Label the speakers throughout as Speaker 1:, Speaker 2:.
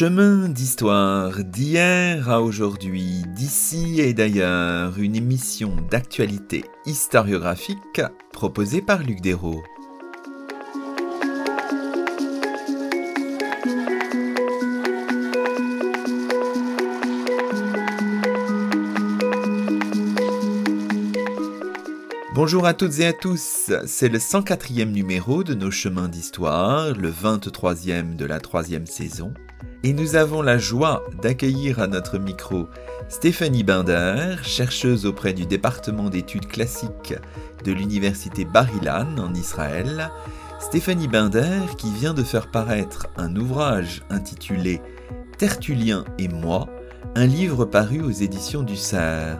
Speaker 1: Chemin d'histoire d'hier à aujourd'hui, d'ici et d'ailleurs, une émission d'actualité historiographique proposée par Luc Dérault. Bonjour à toutes et à tous, c'est le 104e numéro de nos chemins d'histoire, le 23e de la troisième saison, et nous avons la joie d'accueillir à notre micro Stéphanie Binder, chercheuse auprès du département d'études classiques de l'université Bar-Ilan en Israël, Stéphanie Binder qui vient de faire paraître un ouvrage intitulé Tertullien et moi, un livre paru aux éditions du Cerf.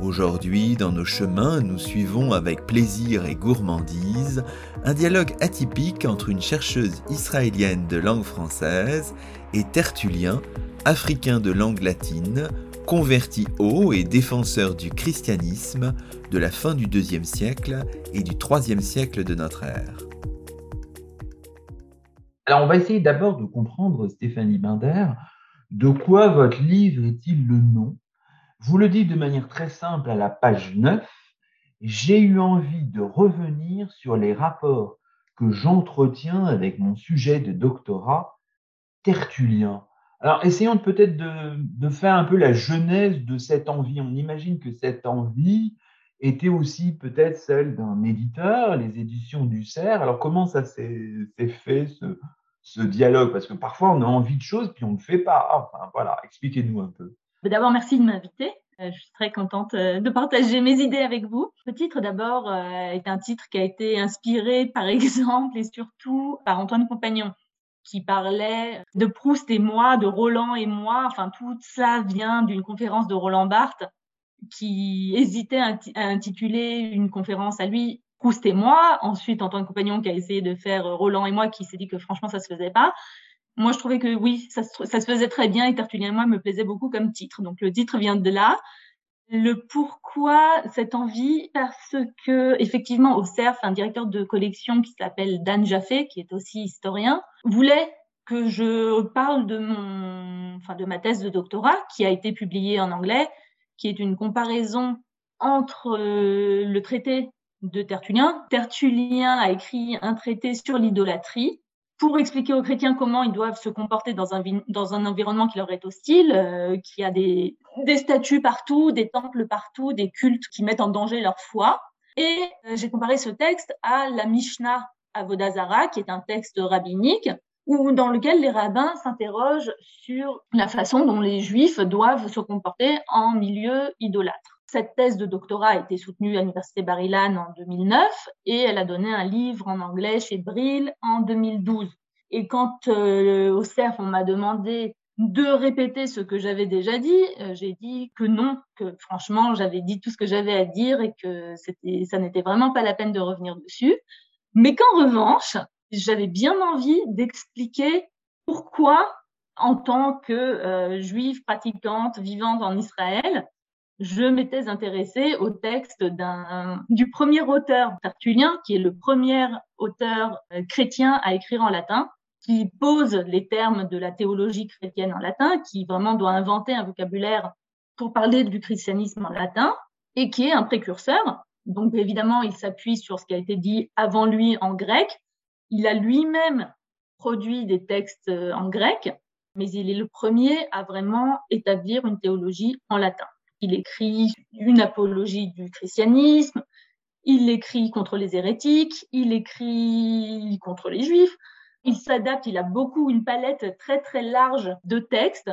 Speaker 1: Aujourd'hui, dans nos chemins, nous suivons avec plaisir et gourmandise un dialogue atypique entre une chercheuse israélienne de langue française et Tertullien, africain de langue latine, converti haut et défenseur du christianisme de la fin du IIe siècle et du IIIe siècle de notre ère.
Speaker 2: Alors, on va essayer d'abord de comprendre, Stéphanie Binder, de quoi votre livre est-il le nom? Vous le dites de manière très simple à la page 9, j'ai eu envie de revenir sur les rapports que j'entretiens avec mon sujet de doctorat, Tertullien. Alors, essayons peut-être de, faire un peu la genèse de cette envie. On imagine que cette envie était aussi peut-être celle d'un éditeur, les éditions du Cerf. Alors, comment ça s'est fait, ce, ce dialogue? Parce que parfois, on a envie de choses, puis on ne le fait pas. Enfin, voilà, expliquez-nous un peu.
Speaker 3: D'abord, merci de m'inviter. Euh, je suis très contente euh, de partager mes idées avec vous. Ce titre, d'abord, euh, est un titre qui a été inspiré, par exemple, et surtout par Antoine Compagnon, qui parlait de Proust et moi, de Roland et moi. Enfin, tout ça vient d'une conférence de Roland Barthes, qui hésitait à intituler une conférence à lui Proust et moi. Ensuite, Antoine Compagnon qui a essayé de faire Roland et moi, qui s'est dit que franchement, ça se faisait pas moi, je trouvais que oui, ça, ça, se faisait très bien et Tertullien moi me plaisait beaucoup comme titre. Donc, le titre vient de là. Le pourquoi cette envie? Parce que, effectivement, au CERF, un directeur de collection qui s'appelle Dan Jaffé, qui est aussi historien, voulait que je parle de mon, enfin, de ma thèse de doctorat, qui a été publiée en anglais, qui est une comparaison entre euh, le traité de Tertullien. Tertullien a écrit un traité sur l'idolâtrie pour expliquer aux chrétiens comment ils doivent se comporter dans un, dans un environnement qui leur est hostile, euh, qui a des, des statues partout, des temples partout, des cultes qui mettent en danger leur foi. Et euh, j'ai comparé ce texte à la Mishnah à qui est un texte rabbinique, où, dans lequel les rabbins s'interrogent sur la façon dont les juifs doivent se comporter en milieu idolâtre. Cette thèse de doctorat a été soutenue à l'Université Bar-Ilan en 2009 et elle a donné un livre en anglais chez Brill en 2012. Et quand euh, au CERF, on m'a demandé de répéter ce que j'avais déjà dit, euh, j'ai dit que non, que franchement, j'avais dit tout ce que j'avais à dire et que ça n'était vraiment pas la peine de revenir dessus. Mais qu'en revanche, j'avais bien envie d'expliquer pourquoi, en tant que euh, juive pratiquante vivante en Israël, je m'étais intéressée au texte du premier auteur Tertullien, qui est le premier auteur euh, chrétien à écrire en latin, qui pose les termes de la théologie chrétienne en latin, qui vraiment doit inventer un vocabulaire pour parler du christianisme en latin, et qui est un précurseur. Donc évidemment, il s'appuie sur ce qui a été dit avant lui en grec. Il a lui-même produit des textes euh, en grec, mais il est le premier à vraiment établir une théologie en latin. Il écrit une apologie du christianisme, il écrit contre les hérétiques, il écrit contre les juifs. Il s'adapte, il a beaucoup une palette très très large de textes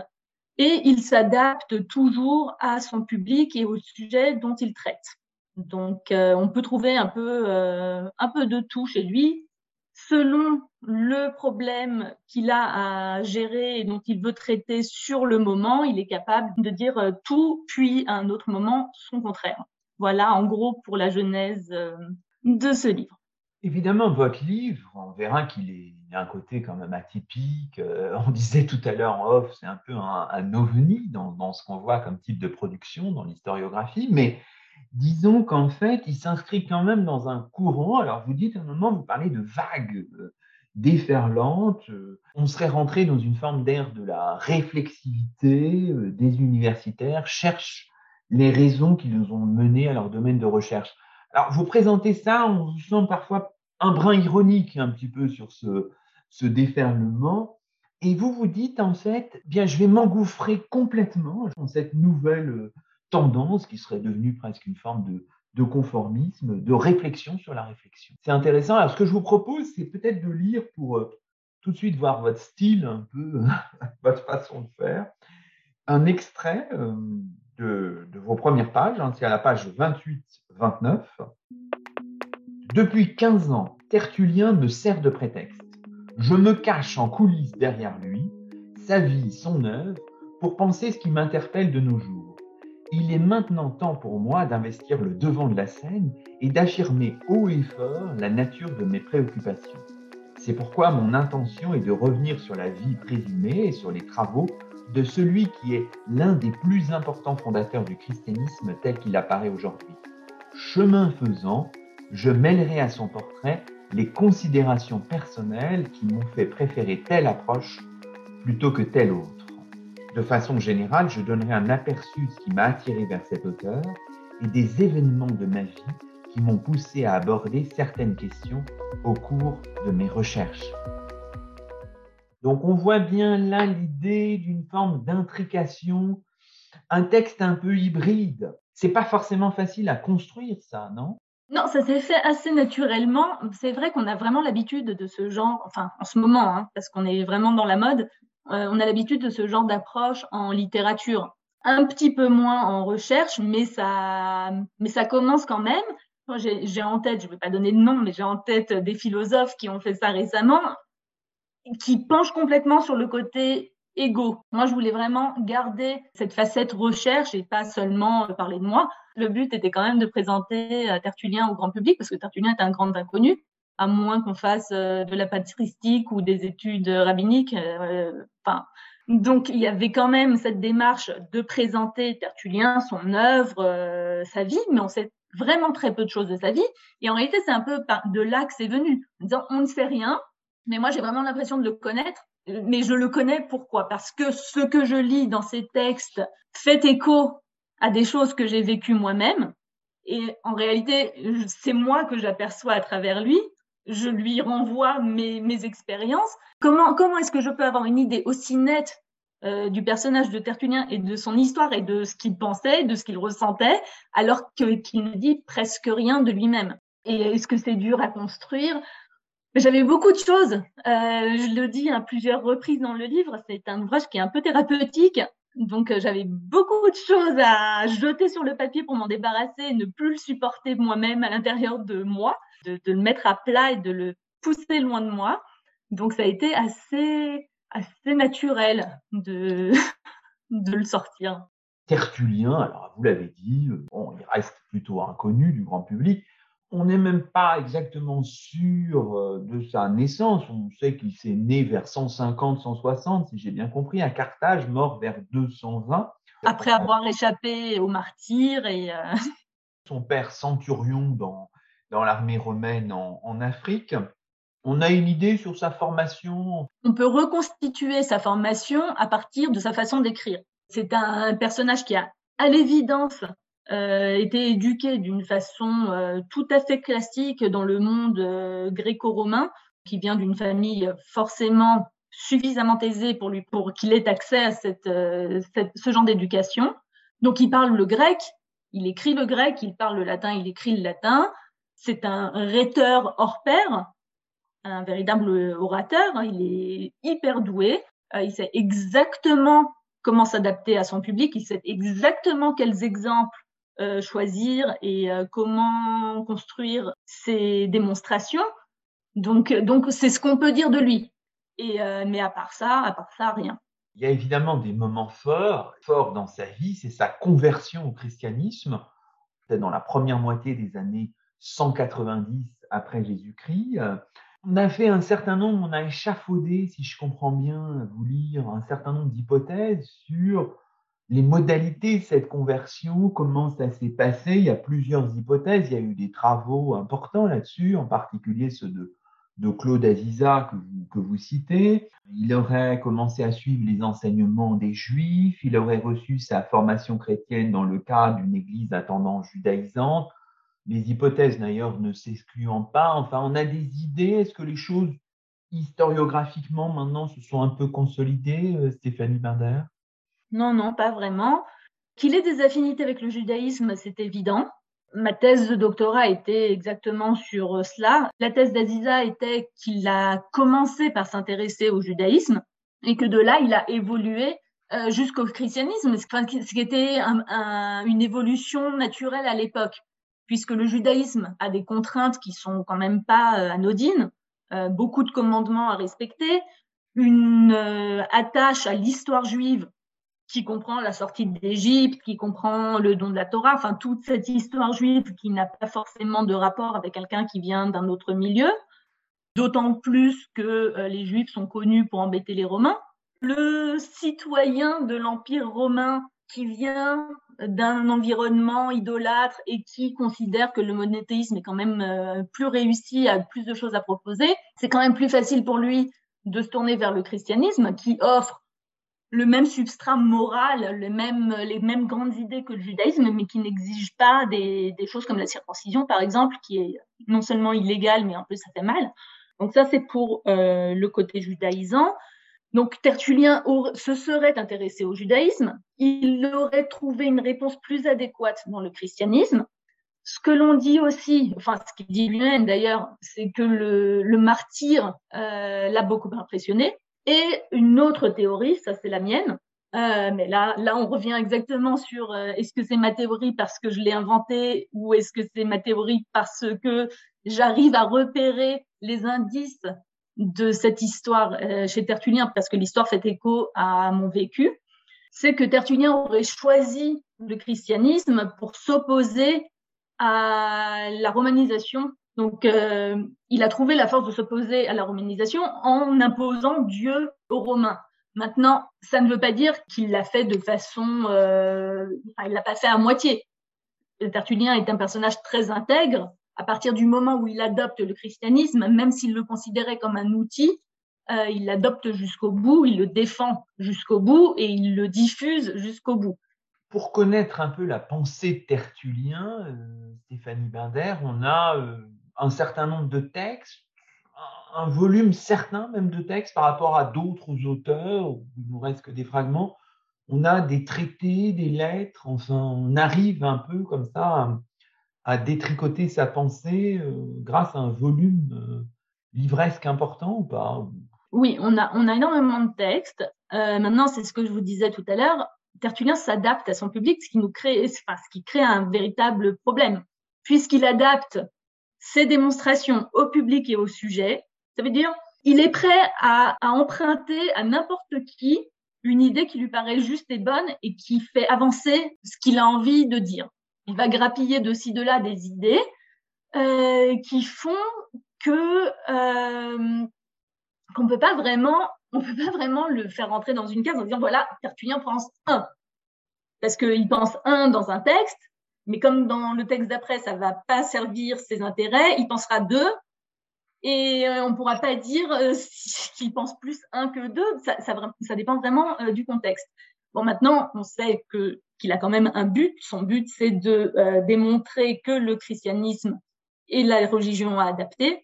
Speaker 3: et il s'adapte toujours à son public et au sujet dont il traite. Donc euh, on peut trouver un peu euh, un peu de tout chez lui selon le problème qu'il a à gérer et dont il veut traiter sur le moment, il est capable de dire euh, tout, puis à un autre moment son contraire. Voilà en gros pour la genèse euh, de ce livre.
Speaker 2: Évidemment, votre livre, on verra qu'il a un côté quand même atypique. Euh, on disait tout à l'heure en off, c'est un peu un, ovni dans, dans ce qu'on voit comme type de production dans l'historiographie, mais disons qu'en fait, il s'inscrit quand même dans un courant. Alors, vous dites à un moment, vous parlez de vagues. déferlante. On serait rentré dans une forme d'ère de la réflexivité. Des universitaires cherchent les raisons qui nous ont menés à leur domaine de recherche. Alors, vous présentez ça, on vous sent parfois un brin ironique un petit peu sur ce, ce déferlement. Et vous vous dites en fait, bien, je vais m'engouffrer complètement dans cette nouvelle tendance qui serait devenue presque une forme de, conformisme, de réflexion sur la réflexion. C'est intéressant. Alors, ce que je vous propose, c'est peut-être de lire pour euh, tout de suite voir votre style, un peu, votre façon de faire, un extrait euh, de, de, vos premières pages. Hein, c'est à la page 28-29. Depuis 15 ans, Tertullien me sert de prétexte. Je me cache en coulisses derrière lui, sa vie, son œuvre, pour penser ce qui m'interpelle de nos jours il est maintenant temps pour moi d'investir le devant de la scène et d'affirmer haut et fort la nature de mes préoccupations. C'est pourquoi mon intention est de revenir sur la vie présumée et sur les travaux de celui qui est l'un des plus importants fondateurs du christianisme tel qu'il apparaît aujourd'hui. Chemin faisant, je mêlerai à son portrait les considérations personnelles qui m'ont fait préférer telle approche plutôt que telle autre. De façon générale, je donnerai un aperçu de ce qui m'a attiré vers cet auteur et des événements de ma vie qui m'ont poussé à aborder certaines questions au cours de mes recherches. Donc on voit bien là l'idée d'une forme d'intrication, un texte un peu hybride. C'est pas forcément facile à construire ça, non?
Speaker 3: Non, ça s'est fait assez naturellement. C'est vrai qu'on a vraiment l'habitude de ce genre, enfin en ce moment, hein, parce qu'on est vraiment dans la mode, euh, on a l'habitude de ce genre d'approche en littérature, un petit peu moins en recherche, mais ça, mais ça commence quand même. J'ai en tête, je ne vais pas donner de nom, mais j'ai en tête des philosophes qui ont fait ça récemment, qui penchent complètement sur le côté égo. Moi, je voulais vraiment garder cette facette recherche et pas seulement parler de moi. Le but était quand même de présenter euh, Tertullien au grand public parce que Tertullien est un grand inconnu à moins qu'on fasse euh, de la patristique ou des études rabbiniques. Euh, enfin, donc il y avait quand même cette démarche de présenter Tertullien, son œuvre, euh, sa vie, mais on sait vraiment très peu de choses de sa vie. Et en réalité, c'est un peu de là que c'est venu, en disant on ne sait rien, mais moi j'ai vraiment l'impression de le connaître. Mais je le connais pourquoi? Parce que ce que je lis dans ces textes fait écho à des choses que j'ai vécues moi-même. Et en réalité, c'est moi que j'aperçois à travers lui je lui renvoie mes, expériences. Comment, comment est-ce que je peux avoir une idée aussi nette euh, du personnage de Tertullien et de son histoire et de ce qu'il pensait, de ce qu'il ressentait, alors qu'il ne dit presque rien de lui-même? Et est-ce que c'est dur à construire? J'avais beaucoup de choses. Euh, je le dis à plusieurs reprises dans le livre. C'est un ouvrage qui est un peu thérapeutique. Donc euh, j'avais beaucoup de choses à jeter sur le papier pour m'en débarrasser et ne plus le supporter moi-même à l'intérieur de moi de, le mettre à plat et de le pousser loin de moi. Donc ça a été assez, assez naturel de, de le sortir.
Speaker 2: Tertullien, alors vous l'avez dit, euh, bon, il reste plutôt inconnu du grand public. On n'est même pas exactement sûr euh, de sa naissance. On sait qu'il s'est né vers 150-160, si j'ai bien compris, à Carthage, mort vers 220.
Speaker 3: Après avoir échappé au martyr et... Euh,
Speaker 2: Son père centurion dans, dans l'armée romaine en, Afrique. On a une idée sur sa formation?
Speaker 3: On peut reconstituer sa formation à partir de sa façon d'écrire. C'est un personnage qui a, à l'évidence, euh, été éduqué d'une façon euh, tout à fait classique dans le monde euh, gréco-romain, qui vient d'une famille forcément suffisamment aisée pour, pour qu'il ait accès à cette, ce genre d'éducation. Donc il parle le grec, il écrit le grec, il parle le latin, il écrit le latin c'est un rhéteur hors pair, un véritable orateur. Il est hyper doué. Euh, il sait exactement comment s'adapter à son public. Il sait exactement quels exemples euh, choisir et euh, comment construire ses démonstrations. Donc, donc c'est ce qu'on peut dire de lui. Mais à part ça, à part ça, rien.
Speaker 2: Il y a évidemment des moments forts, forts dans sa vie, c'est sa conversion au christianisme, dans la première moitié des années 190 après Jésus-Christ. On a fait un certain nombre, on a échafaudé, si je comprends bien, vous lire un certain nombre d'hypothèses sur les modalités de cette conversion, comment ça s'est passé. Il y a plusieurs hypothèses, il y a eu des travaux importants là-dessus, en particulier ceux de de Claude Aziza que vous, citez. Il aurait commencé à suivre les enseignements des Juifs, il aurait reçu sa formation chrétienne dans le cadre d'une église à tendance judaïsante. Les hypothèses d'ailleurs ne s'excluant pas. Enfin, on a des idées. Est-ce que les choses historiographiquement maintenant se sont un peu consolidées, euh, Stéphanie Binder?
Speaker 3: Non, non, pas vraiment. Qu'il ait des affinités avec le judaïsme, c'est évident. Ma thèse de doctorat était exactement sur euh, cela. La thèse d'Aziza était qu'il a commencé par s'intéresser au judaïsme et que de là, il a évolué euh, jusqu'au christianisme, ce qui était une évolution naturelle à l'époque, puisque le judaïsme a des contraintes qui sont quand même pas euh, anodines, beaucoup de commandements à respecter, une attache à l'histoire juive qui comprend la sortie d'Égypte, qui comprend le don de la Torah, enfin toute cette histoire juive qui n'a pas forcément de rapport avec quelqu'un qui vient d'un autre milieu, d'autant plus que euh, les Juifs sont connus pour embêter les Romains. Le citoyen de l'Empire romain qui vient d'un environnement idolâtre et qui considère que le monothéisme est quand même euh, plus réussi, a plus de choses à proposer, c'est quand même plus facile pour lui de se tourner vers le christianisme qui offre le même substrat moral, les mêmes, les mêmes grandes idées que le judaïsme, mais qui n'exige pas des, choses comme la circoncision, par exemple, qui est non seulement illégale, mais en plus ça fait mal. Donc ça, c'est pour euh, le côté judaïsant. Donc Tertullien se serait intéressé au judaïsme, il aurait trouvé une réponse plus adéquate dans le christianisme. Ce que l'on dit aussi, enfin ce qu'il dit lui-même d'ailleurs, c'est que le, martyr euh, l'a beaucoup impressionné. Et une autre théorie, ça c'est la mienne, euh, mais là, là, on revient exactement sur euh, est-ce que c'est ma théorie parce que je l'ai inventée ou est-ce que c'est ma théorie parce que j'arrive à repérer les indices de cette histoire euh, chez Tertullien parce que l'histoire fait écho à mon vécu. C'est que Tertullien aurait choisi le christianisme pour s'opposer à la romanisation donc, euh, il a trouvé la force de s'opposer à la romanisation en imposant Dieu aux Romains. Maintenant, ça ne veut pas dire qu'il l'a fait de façon, euh, enfin, il l'a pas fait à moitié. Tertullien est un personnage très intègre. À partir du moment où il adopte le christianisme, même s'il le considérait comme un outil, euh, il l'adopte jusqu'au bout, il le défend jusqu'au bout et il le diffuse jusqu'au bout.
Speaker 2: Pour connaître un peu la pensée de Tertullien, euh, Stéphanie Binder, on a un certain nombre de textes, un volume certain même de textes par rapport à d'autres auteurs, il nous reste que des fragments. On a des traités, des lettres, enfin, on arrive un peu comme ça détricoter sa pensée euh, grâce à un volume euh, livresque important ou pas?
Speaker 3: Oui, on a, on a énormément de textes. Euh, maintenant, c'est ce que je vous disais tout à l'heure. Tertullien s'adapte à son public, ce qui nous crée, enfin, ce qui crée un véritable problème, puisqu'il adapte ses démonstrations au public et au sujet. Ça veut dire, il est prêt à, emprunter à n'importe qui une idée qui lui paraît juste et bonne et qui fait avancer ce qu'il a envie de dire. Il va grappiller de ci, de là des idées euh, qui font que euh, qu'on peut pas vraiment, on peut pas vraiment le faire rentrer dans une case en disant voilà, Tertullien pense un, parce qu'il pense un dans un texte, mais comme dans le texte d'après, ça va pas servir ses intérêts, il pensera deux. Et euh, on ne pourra pas dire qu'il pense plus un que deux. Ça, ça, dépend vraiment du contexte. Bon, maintenant, on sait que qu'il a quand même un but. Son but, c'est de démontrer que le christianisme est la religion à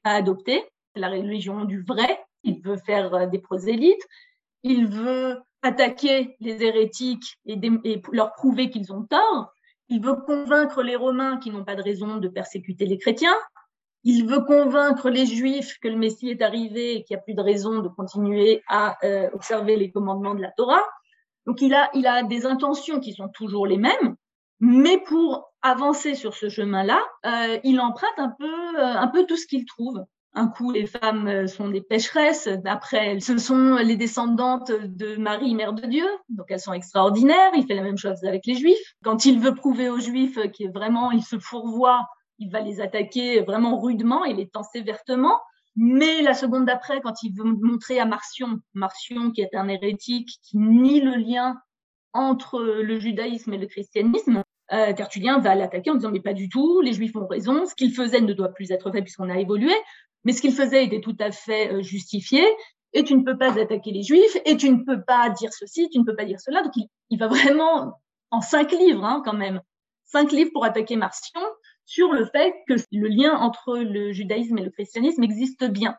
Speaker 3: à adopter, c'est la religion du vrai. Il veut faire des prosélytes. Il veut attaquer les hérétiques et, et leur prouver qu'ils ont tort. Il veut convaincre les Romains qui n'ont pas de raison de persécuter les chrétiens. Il veut convaincre les Juifs que le Messie est arrivé et qu'il n'y a plus de raison de continuer à euh, observer les commandements de la Torah. Donc il a, il a des intentions qui sont toujours les mêmes, mais pour avancer sur ce chemin-là, euh, il emprunte un peu, euh, un peu tout ce qu'il trouve. Un coup, les femmes euh, sont des pécheresses. Après, ce sont les descendantes de Marie, mère de Dieu. Donc, elles sont extraordinaires. Il fait la même chose avec les Juifs. Quand il veut prouver aux Juifs qu'il vraiment, il se fourvoie, il va les attaquer vraiment rudement et les tenter vertement. Mais la seconde d'après, quand il veut montrer à Marcion, Marcion qui est un hérétique, qui nie le lien entre le judaïsme et le christianisme, euh, Tertullien va l'attaquer en disant mais pas du tout, les Juifs ont raison, ce qu'il faisait ne doit plus être fait puisqu'on a évolué. Mais ce qu'il faisait était tout à fait euh, justifié. Et tu ne peux pas attaquer les juifs, et tu ne peux pas dire ceci, tu ne peux pas dire cela. Donc il, va vraiment en cinq livres hein, quand même. Cinq livres pour attaquer Marcion sur le fait que le lien entre le judaïsme et le christianisme existe bien.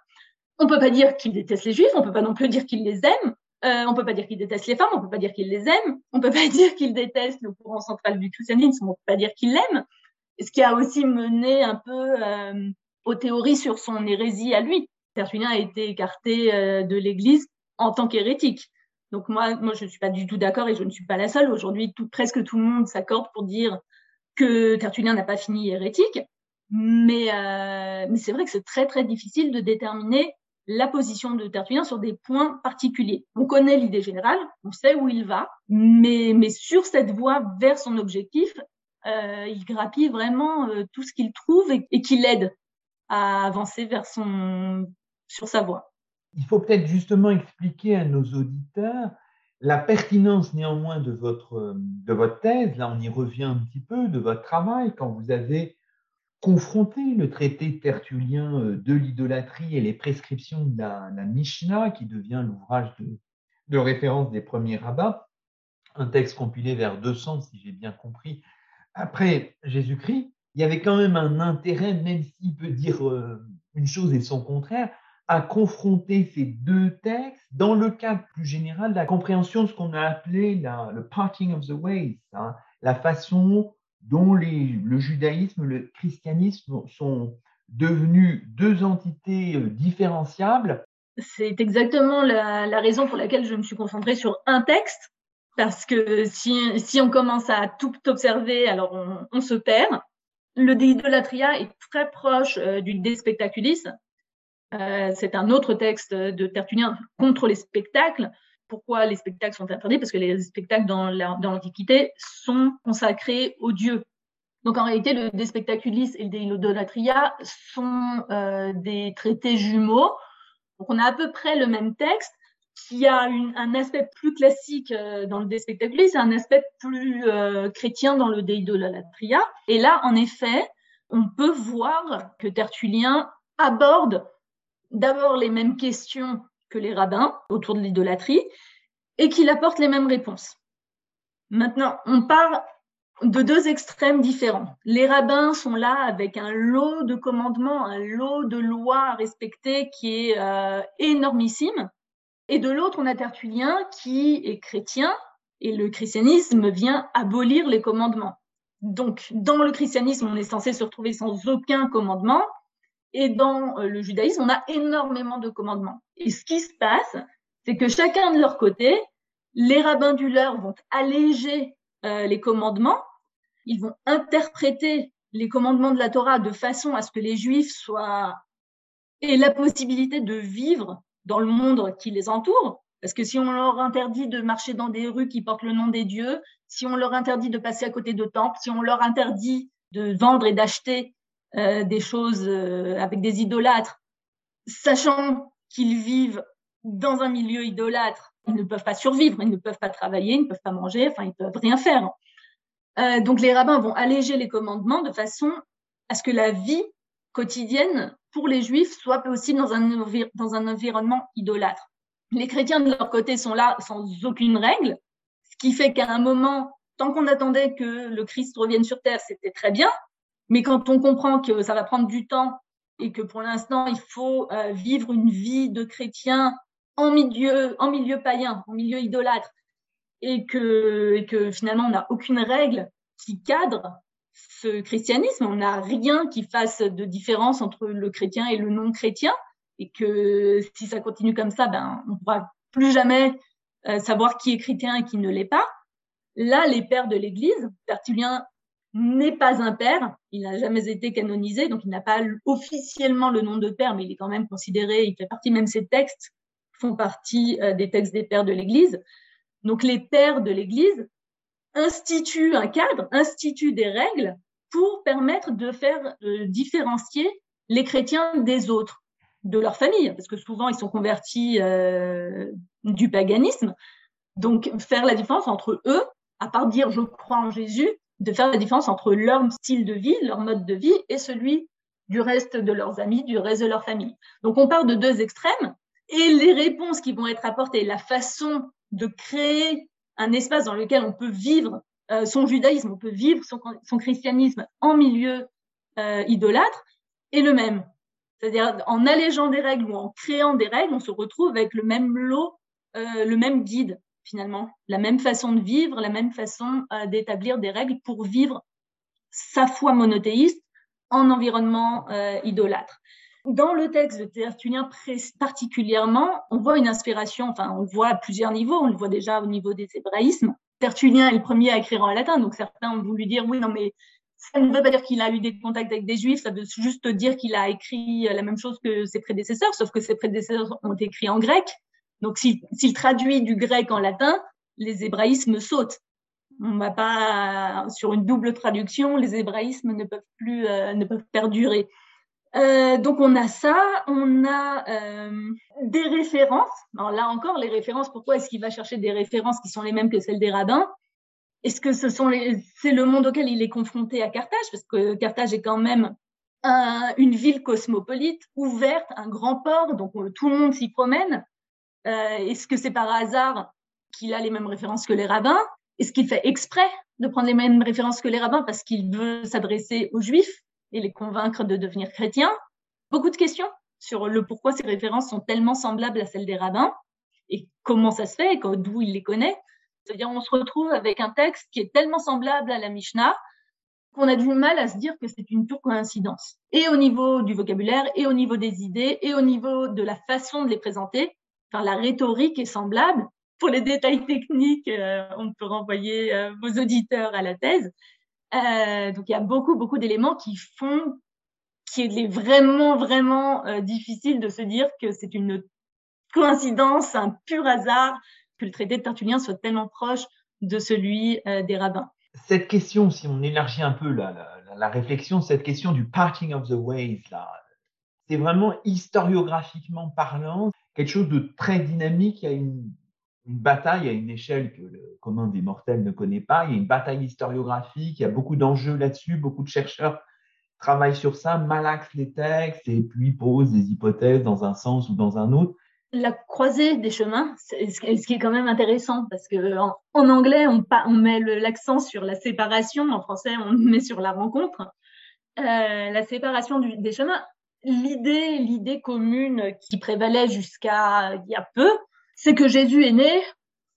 Speaker 3: On peut pas dire qu'il déteste les juifs, on peut pas non plus dire qu'il les aime, euh, on peut pas dire qu'il déteste les femmes, on peut pas dire qu'il les aime, on peut pas dire qu'il déteste le courant central du christianisme, on peut pas dire qu'il l'aime. Ce qui a aussi mené un peu euh, aux théories sur son hérésie à lui. Tertullien a été écarté euh, de l'Église en tant qu'hérétique. Donc moi, moi, je ne suis pas du tout d'accord et je ne suis pas la seule. Aujourd'hui, tout, presque tout le monde s'accorde pour dire que Tertullien n'a pas fini hérétique. Mais, euh, mais c'est vrai que c'est très très difficile de déterminer la position de Tertullien sur des points particuliers. On connaît l'idée générale, on sait où il va, mais, mais sur cette voie vers son objectif, euh, il grappille vraiment euh, tout ce qu'il trouve et, et qui l'aide à avancer vers son, sur sa voie.
Speaker 2: Il faut peut-être justement expliquer à nos auditeurs la pertinence néanmoins de votre, de votre thèse. Là, on y revient un petit peu, de votre travail, quand vous avez confronté le traité tertullien euh, de l'idolâtrie et les prescriptions de la, Mishnah, qui devient l'ouvrage de, de référence des premiers rabbins, un texte compilé vers 200, si j'ai bien compris, après Jésus-Christ, il y avait quand même un intérêt, même s'il peut dire euh, une chose et son contraire, à confronter ces deux textes dans le cadre plus général de la compréhension de ce qu'on a appelé le parting of the ways, hein, la façon dont le judaïsme, le christianisme sont devenus deux entités euh, différenciables.
Speaker 3: C'est exactement la, raison pour laquelle je me suis concentrée sur un texte, parce que si, on commence à tout observer, alors on, se perd. Le déidolatria est très proche euh, du De Spectaculis, euh, c'est un autre texte de Tertullien contre les spectacles. Pourquoi les spectacles sont interdits? Parce que les spectacles dans l'Antiquité sont consacrés aux dieux. Donc en réalité, le De Spectaculis et le De Idolatria sont euh, des traités jumeaux. Donc on a à peu près le même texte qui a un aspect plus classique euh, dans le De Spectaculis et un aspect plus chrétien dans le De Idolatria. Et là, en effet, on peut voir que Tertullien aborde d'abord les mêmes questions que les rabbins autour de l'idolâtrie et qu'il apporte les mêmes réponses. Maintenant, on part de deux extrêmes différents. Les rabbins sont là avec un lot de commandements, un lot de lois à respecter qui est euh, énormissime. Et de l'autre, on a Tertullien qui est chrétien et le christianisme vient abolir les commandements. Donc, dans le christianisme, on est censé se retrouver sans aucun commandement. Et dans euh, le judaïsme, on a énormément de commandements. Et ce qui se passe, c'est que chacun de leur côté, les rabbins du leur vont alléger euh, les commandements, ils vont interpréter les commandements de la Torah de façon à ce que les juifs soient aient la possibilité de vivre dans le monde qui les entoure. Parce que si on leur interdit de marcher dans des rues qui portent le nom des dieux, si on leur interdit de passer à côté de temples, si on leur interdit de vendre et d'acheter euh, des choses euh, avec des idolâtres, sachant qu'ils vivent dans un milieu idolâtre, ils ne peuvent pas survivre, ils ne peuvent pas travailler, ils ne peuvent pas manger, enfin ils peuvent rien faire. Euh, donc les rabbins vont alléger les commandements de façon à ce que la vie quotidienne pour les juifs soit possible dans un, dans un environnement idolâtre. Les chrétiens de leur côté sont là sans aucune règle, ce qui fait qu'à un moment, tant qu'on attendait que le Christ revienne sur terre, c'était très bien, mais quand on comprend que ça va prendre du temps et que pour l'instant, il faut euh, vivre une vie de chrétien en milieu, en milieu païen, en milieu idolâtre, et que, que finalement, on n'a aucune règle qui cadre ce christianisme, on n'a rien qui fasse de différence entre le chrétien et le non-chrétien, et que si ça continue comme ça, ben, on ne pourra plus jamais euh, savoir qui est chrétien et qui ne l'est pas. Là, les pères de l'Église, Tertullien n'est pas un père, il n'a jamais été canonisé, donc il n'a pas officiellement le nom de père, mais il est quand même considéré, il fait partie, même ses textes font partie euh, des textes des pères de l'Église. Donc les pères de l'Église instituent un cadre, instituent des règles pour permettre de faire euh, différencier les chrétiens des autres, de leur famille, parce que souvent ils sont convertis euh, du paganisme. Donc faire la différence entre eux, à part dire je crois en Jésus, de faire la différence entre leur style de vie, leur mode de vie et celui du reste de leurs amis, du reste de leur famille. Donc on part de deux extrêmes et les réponses qui vont être apportées, la façon de créer un espace dans lequel on peut vivre euh, son judaïsme, on peut vivre son, christianisme en milieu euh, idolâtre, est le même. C'est-à-dire en allégeant des règles ou en créant des règles, on se retrouve avec le même lot, euh, le même guide finalement, la même façon de vivre, la même façon d'établir des règles pour vivre sa foi monothéiste en environnement idolâtre. Dans le texte de Tertullien particulièrement, on voit une inspiration, enfin on voit à plusieurs niveaux, on le voit déjà au niveau des hébraïsmes, Tertullien est le premier à écrire en latin, donc certains ont voulu dire oui, non, mais ça ne veut pas dire qu'il a eu des contacts avec des juifs, ça veut juste dire qu'il a écrit la même chose que ses prédécesseurs, sauf que ses prédécesseurs ont écrit en grec. Donc s'il traduit du grec en latin, les hébraïsmes sautent. On va pas sur une double traduction, les hébraïsmes ne peuvent plus euh, ne peuvent perdurer. Euh, donc on a ça, on a euh, des références. Alors là encore, les références, pourquoi est-ce qu'il va chercher des références qui sont les mêmes que celles des rabbins? Est-ce que ce sont les, c'est le monde auquel il est confronté à Carthage? Parce que Carthage est quand même une ville cosmopolite, ouverte, un grand port, donc tout le monde s'y promène. Est-ce que c'est par hasard qu'il a les mêmes références que les rabbins? Est-ce qu'il fait exprès de prendre les mêmes références que les rabbins parce qu'il veut s'adresser aux juifs et les convaincre de devenir chrétiens? Beaucoup de questions sur le pourquoi ces références sont tellement semblables à celles des rabbins et comment ça se fait et d'où il les connaît. C'est-à-dire, on se retrouve avec un texte qui est tellement semblable à la Mishnah qu'on a du mal à se dire que c'est une pure coïncidence. Et au niveau du vocabulaire, et au niveau des idées, et au niveau de la façon de les présenter, enfin, la rhétorique est semblable. Pour les détails techniques, euh, on peut renvoyer euh, vos auditeurs à la thèse. Euh, donc il y a beaucoup, beaucoup d'éléments qui font qu'il est vraiment, vraiment difficile de se dire que c'est une coïncidence, un pur hasard que le traité de Tertullien soit tellement proche de celui des rabbins.
Speaker 2: Cette question, si on élargit un peu la, la, la réflexion, cette question du parting of the ways, là, c'est vraiment historiographiquement parlant quelque chose de très dynamique. Il y a une bataille à une échelle que le commun des mortels ne connaît pas. Il y a une bataille historiographique, il y a beaucoup d'enjeux là-dessus, beaucoup de chercheurs travaillent sur ça, malaxent les textes et puis posent des hypothèses dans un sens ou dans un autre.
Speaker 3: La croisée des chemins, ce qui est quand même intéressant parce que en, anglais on, on met l'accent sur la séparation, en français on met sur la rencontre. Euh, la séparation des chemins, l'idée, l'idée commune qui prévalait jusqu'à il y a peu, c'est que Jésus est né,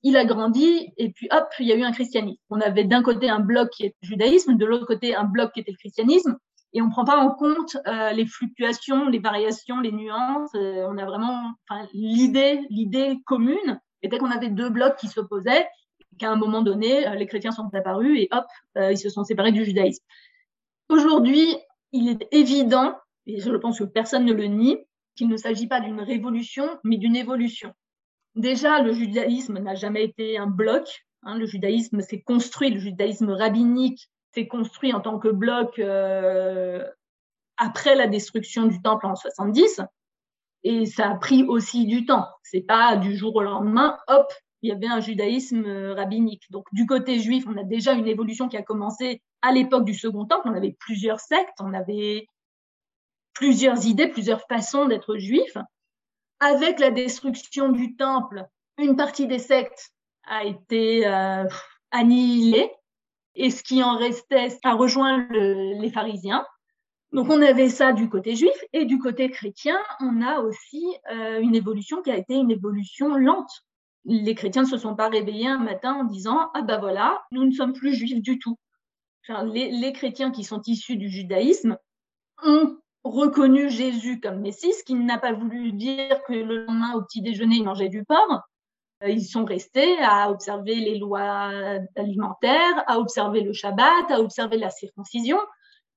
Speaker 3: il a grandi, et puis hop, il y a eu un christianisme. On avait d'un côté un bloc qui est le judaïsme, de l'autre côté un bloc qui était le christianisme, et on ne prend pas en compte euh, les fluctuations, les variations, les nuances. Euh, on a vraiment, enfin, l'idée, l'idée commune était qu'on avait deux blocs qui s'opposaient, qu'à un moment donné, euh, les chrétiens sont apparus et hop, ils se sont séparés du judaïsme. Aujourd'hui, il est évident, et je pense que personne ne le nie, qu'il ne s'agit pas d'une révolution, mais d'une évolution. Déjà, le judaïsme n'a jamais été un bloc. Hein. le judaïsme s'est construit, le judaïsme rabbinique s'est construit en tant que bloc euh, après la destruction du temple en 70. Et ça a pris aussi du temps. C'est pas du jour au lendemain, hop, il y avait un judaïsme rabbinique. Donc du côté juif, on a déjà une évolution qui a commencé à l'époque du Second Temple. On avait plusieurs sectes, on avait plusieurs idées, plusieurs façons d'être juif avec la destruction du temple, une partie des sectes a été euh, annihilée et ce qui en restait a rejoint les pharisiens. Donc on avait ça du côté juif et du côté chrétien, on a aussi euh, une évolution qui a été une évolution lente. Les chrétiens ne se sont pas réveillés un matin en disant ah ben voilà, nous ne sommes plus juifs du tout. les, les chrétiens qui sont issus du judaïsme ont reconnu Jésus comme Messie, ce qui n'a pas voulu dire que le lendemain, au petit déjeuner, ils mangeaient du porc. Euh, ils sont restés à observer les lois alimentaires, à observer le Shabbat, à observer la circoncision.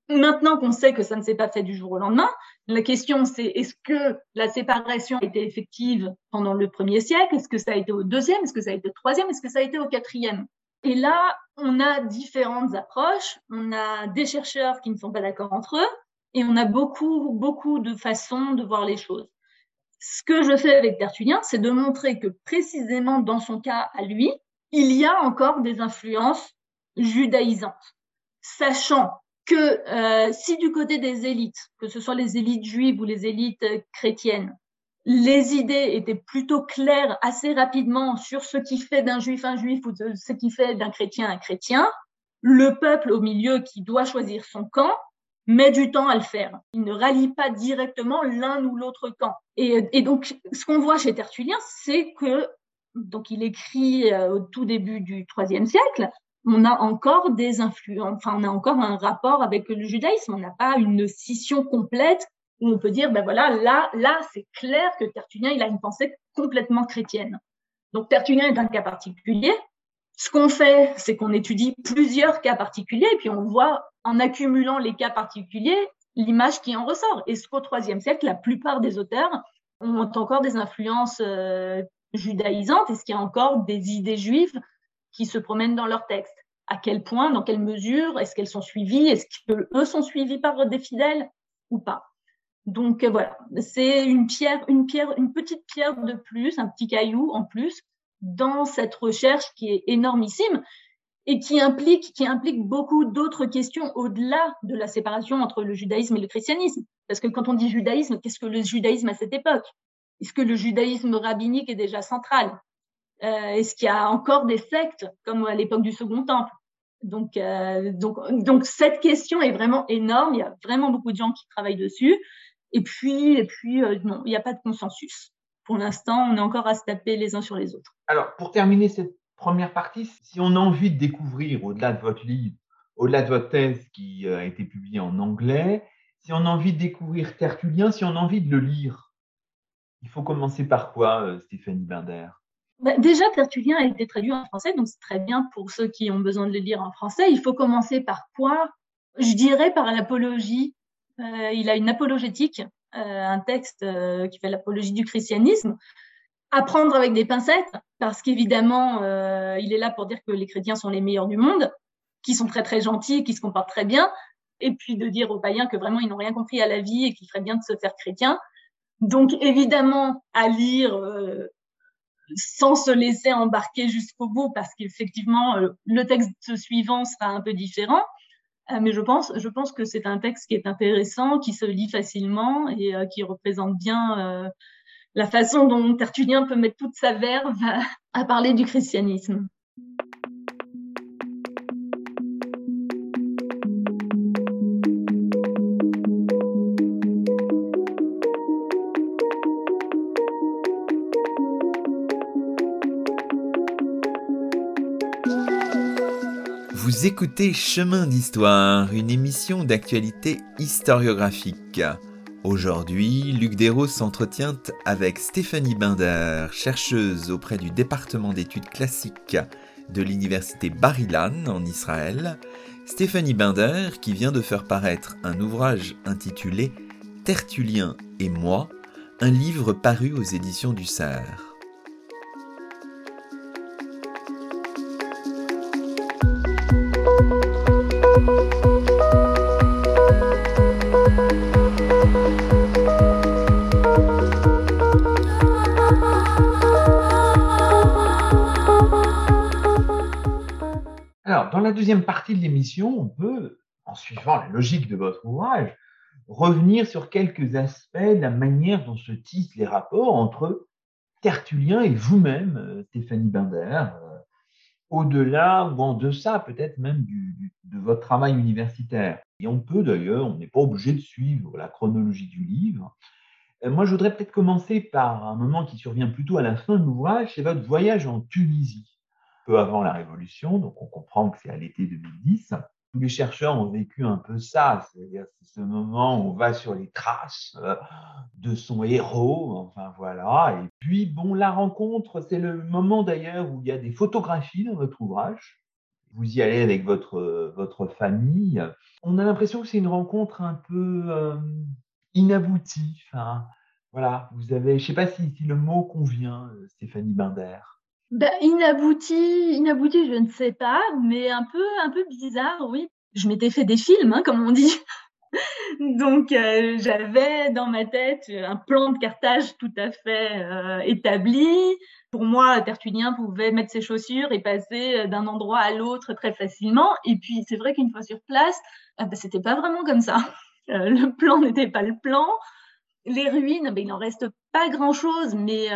Speaker 3: Maintenant qu'on sait que ça ne s'est pas fait du jour au lendemain, la question c'est est-ce que la séparation a été effective pendant le premier siècle? Est-ce que ça a été au deuxième? Est-ce que ça a été au troisième? Est-ce que ça a été au quatrième? Et là, on a différentes approches. On a des chercheurs qui ne sont pas d'accord entre eux et on a beaucoup, beaucoup de façons de voir les choses. Ce que je fais avec Tertullien, c'est de montrer que précisément dans son cas à lui, il y a encore des influences judaïsantes, sachant que si du côté des élites, que ce soit les élites juives ou les élites chrétiennes, les idées étaient plutôt claires assez rapidement sur ce qui fait d'un juif un juif ou ce qui fait d'un chrétien un chrétien, le peuple au milieu qui doit choisir son camp met du temps à le faire. Il ne rallie pas directement l'un ou l'autre camp. Et, donc, ce qu'on voit chez Tertullien, c'est que, donc il écrit euh, au tout début du IIIe siècle, on a encore des influences, enfin, on a encore un rapport avec le judaïsme. On n'a pas une scission complète où on peut dire, ben voilà, là, là, c'est clair que Tertullien, il a une pensée complètement chrétienne. Donc, Tertullien est un cas particulier. Ce qu'on fait, c'est qu'on étudie plusieurs cas particuliers et puis on voit, en accumulant les cas particuliers, l'image qui en ressort. Et qu'au IIIe siècle, la plupart des auteurs ont encore des influences euh, judaïsantes Est-ce qu'il y a encore des idées juives qui se promènent dans leurs textes. À quel point, dans quelle mesure Est-ce qu'elles sont suivies Est-ce qu'eux sont suivis par des fidèles ou pas? Donc euh, voilà, c'est une pierre, une pierre, une petite pierre de plus, un petit caillou en plus dans cette recherche qui est énormissime et qui implique, qui implique beaucoup d'autres questions au-delà de la séparation entre le judaïsme et le christianisme. Parce que quand on dit judaïsme, qu'est-ce que le judaïsme à cette époque? Est-ce que le judaïsme rabbinique est déjà central? Euh, Est-ce qu'il y a encore des sectes comme à l'époque du Second Temple? Donc, euh, donc, donc cette question est vraiment énorme. Il y a vraiment beaucoup de gens qui travaillent dessus. Et puis, et puis euh, non, il n'y a pas de consensus. Pour l'instant, on est encore à se taper les uns sur les autres.
Speaker 2: Alors, pour terminer cette première partie, si on a envie de découvrir, au-delà de votre livre, au-delà de votre thèse qui euh, a été publiée en anglais, si on a envie de découvrir Tertullien, si on a envie de le lire, il faut commencer par quoi, euh, Stéphanie Binder?
Speaker 3: Bah, déjà, Tertullien a été traduit en français, donc c'est très bien pour ceux qui ont besoin de le lire en français. Il faut commencer par quoi? Je dirais par l'apologie euh, il a une apologétique, un texte qui fait l'apologie du christianisme. Apprendre avec des pincettes, parce qu'évidemment, il est là pour dire que les chrétiens sont les meilleurs du monde, qui sont très très gentils, qui se comportent très bien, et puis de dire aux païens que vraiment ils n'ont rien compris à la vie et qu'il ferait bien de se faire chrétien. Donc évidemment, à lire sans se laisser embarquer jusqu'au bout, parce qu'effectivement, le texte suivant sera un peu différent. Euh, mais je pense, je pense que c'est un texte qui est intéressant, qui se lit facilement et euh, qui représente bien euh, la façon dont Tertullien peut mettre toute sa verve à parler du christianisme.
Speaker 1: Vous écoutez Chemin d'Histoire, une émission d'actualité historiographique. Aujourd'hui, Luc Dérault s'entretient avec Stéphanie Binder, chercheuse auprès du département d'études classiques de l'université Bar-Ilan en Israël. Stéphanie Binder qui vient de faire paraître un ouvrage intitulé Tertullien et moi, un livre paru aux éditions du Cerf.
Speaker 2: Dans la deuxième partie de l'émission, on peut, en suivant la logique de votre ouvrage, revenir sur quelques aspects de la manière dont se tissent les rapports entre Tertullien et vous-même, euh, Stéphanie Binder, euh, au-delà ou en deçà peut-être même de votre travail universitaire. Et on peut d'ailleurs, on n'est pas obligé de suivre la chronologie du livre. Euh, moi, je voudrais peut-être commencer par un moment qui survient plutôt à la fin de l'ouvrage, c'est votre voyage en Tunisie, peu avant la Révolution, donc on comprend que c'est à l'été 2010. Tous les chercheurs ont vécu un peu ça, c'est-à-dire ce moment où on va sur les traces euh, de son héros, enfin voilà. Et puis, bon, la rencontre, c'est le moment d'ailleurs où il y a des photographies dans votre ouvrage. Vous y allez avec votre, votre famille. On a l'impression que c'est une rencontre un peu euh, inaboutie. Enfin, voilà, vous avez, je ne sais pas si, si, le mot convient, euh, Stéphanie Binder.
Speaker 3: Ben, inabouti, inabouti, je ne sais pas, mais un peu, un peu bizarre, oui. Je m'étais fait des films, hein, comme on dit. Donc, euh, j'avais dans ma tête un plan de cartage tout à fait euh, établi. Pour moi, Tertullien pouvait mettre ses chaussures et passer d'un endroit à l'autre très facilement. Et puis, c'est vrai qu'une fois sur place, ah ben, c'était pas vraiment comme ça. Euh, le plan n'était pas le plan. Les ruines, ben, il n'en reste pas grand-chose, mais,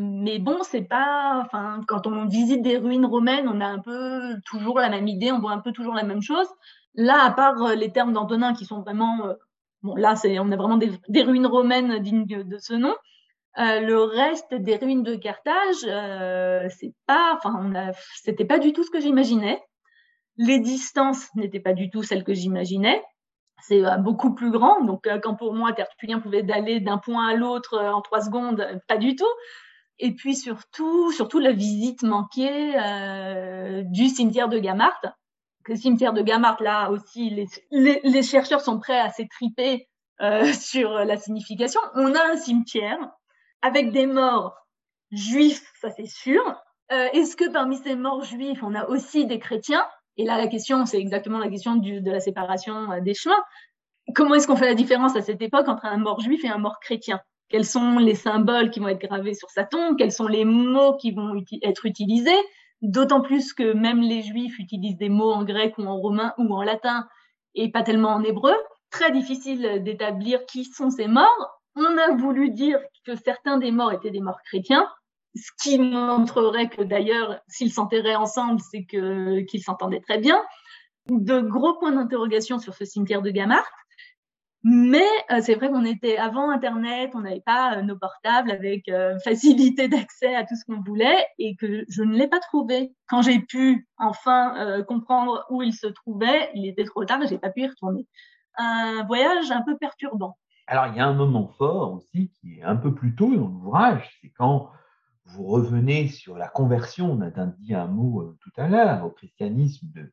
Speaker 3: mais bon, c'est pas. Enfin, quand on visite des ruines romaines, on a un peu toujours la même idée, on voit un peu toujours la même chose. Là, à part euh, les termes d'Antonin qui sont vraiment, euh, bon, là, c'est, on a vraiment des, ruines romaines dignes de ce nom. Euh, le reste des ruines de Carthage, c'est pas, enfin, c'était pas du tout ce que j'imaginais. Les distances n'étaient pas du tout celles que j'imaginais. C'est beaucoup plus grand. Donc, quand pour moi, Tertullien pouvait aller d'un point à l'autre en trois secondes, pas du tout. Et puis surtout, surtout la visite manquée du cimetière de Gamart, le cimetière de Gamart, là aussi, les, chercheurs sont prêts à s'étriper euh, sur la signification. On a un cimetière avec des morts juifs, ça c'est sûr. Euh, est-ce que parmi ces morts juifs, on a aussi des chrétiens? Et là, la question, c'est exactement la question de la séparation euh, des chemins. Comment est-ce qu'on fait la différence à cette époque entre un mort juif et un mort chrétien? Quels sont les symboles qui vont être gravés sur sa tombe? Quels sont les mots qui vont être utilisés? D'autant plus que même les juifs utilisent des mots en grec ou en romain ou en latin et pas tellement en hébreu. Très difficile d'établir qui sont ces morts. On a voulu dire que certains des morts étaient des morts chrétiens, ce qui montrerait que d'ailleurs, s'ils s'enterraient ensemble, c'est qu'ils s'entendaient très bien. De gros points d'interrogation sur ce cimetière de Gamart. Mais euh, c'est vrai qu'on était avant Internet, on n'avait pas euh, nos portables avec euh, facilité d'accès à tout ce qu'on voulait et que je ne l'ai pas trouvé. Quand j'ai pu enfin comprendre où il se trouvait, il était trop tard et j'ai pas pu y retourner. Un voyage un peu perturbant.
Speaker 2: Alors il y a un moment fort aussi qui est un peu plus tôt dans l'ouvrage, c'est quand vous revenez sur la conversion, on a dit un mot tout à l'heure, au christianisme de,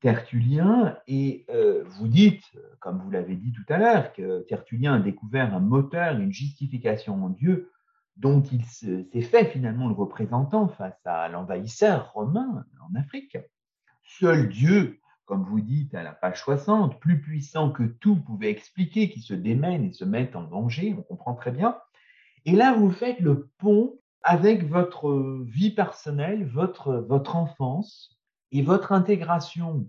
Speaker 2: Tertullien et euh, vous dites, comme vous l'avez dit tout à l'heure, que Tertullien a découvert un moteur, une justification en Dieu dont il s'est fait finalement le représentant face à l'envahisseur romain en Afrique. Seul Dieu, comme vous dites à la page 60, plus puissant que tout, pouvait expliquer qui se démène et se met en danger, on comprend très bien. Et là, vous faites le pont avec votre vie personnelle, votre, enfance, et votre intégration,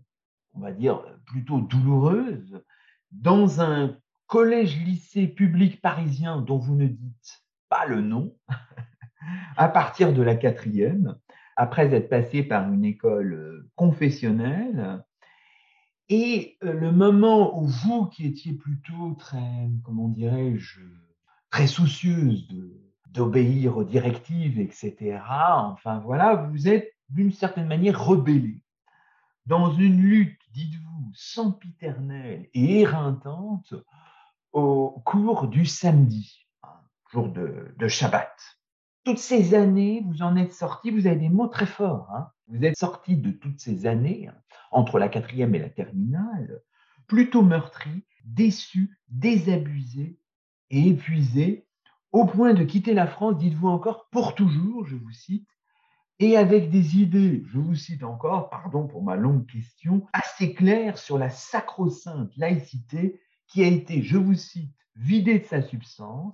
Speaker 2: on va dire plutôt douloureuse, dans un collège-lycée public parisien dont vous ne dites pas le nom, à partir de la quatrième, après être passé par une école confessionnelle, et le moment où vous, qui étiez plutôt très, comment dirais-je, très soucieuse d'obéir aux directives, etc., enfin voilà, vous êtes d'une certaine manière rebellée. Dans une lutte, dites-vous, sempiternelle et éreintante au cours du samedi, jour de, Shabbat. Toutes ces années, vous en êtes sorti, vous avez des mots très forts. Hein. vous êtes sorti de toutes ces années, entre la quatrième et la terminale, plutôt meurtri, déçu, désabusé et épuisé, au point de quitter la France, dites-vous encore, pour toujours, je vous cite, et avec des idées, je vous cite encore, pardon pour ma longue question, assez claires sur la sacro-sainte laïcité qui a été, je vous cite, vidée de sa substance,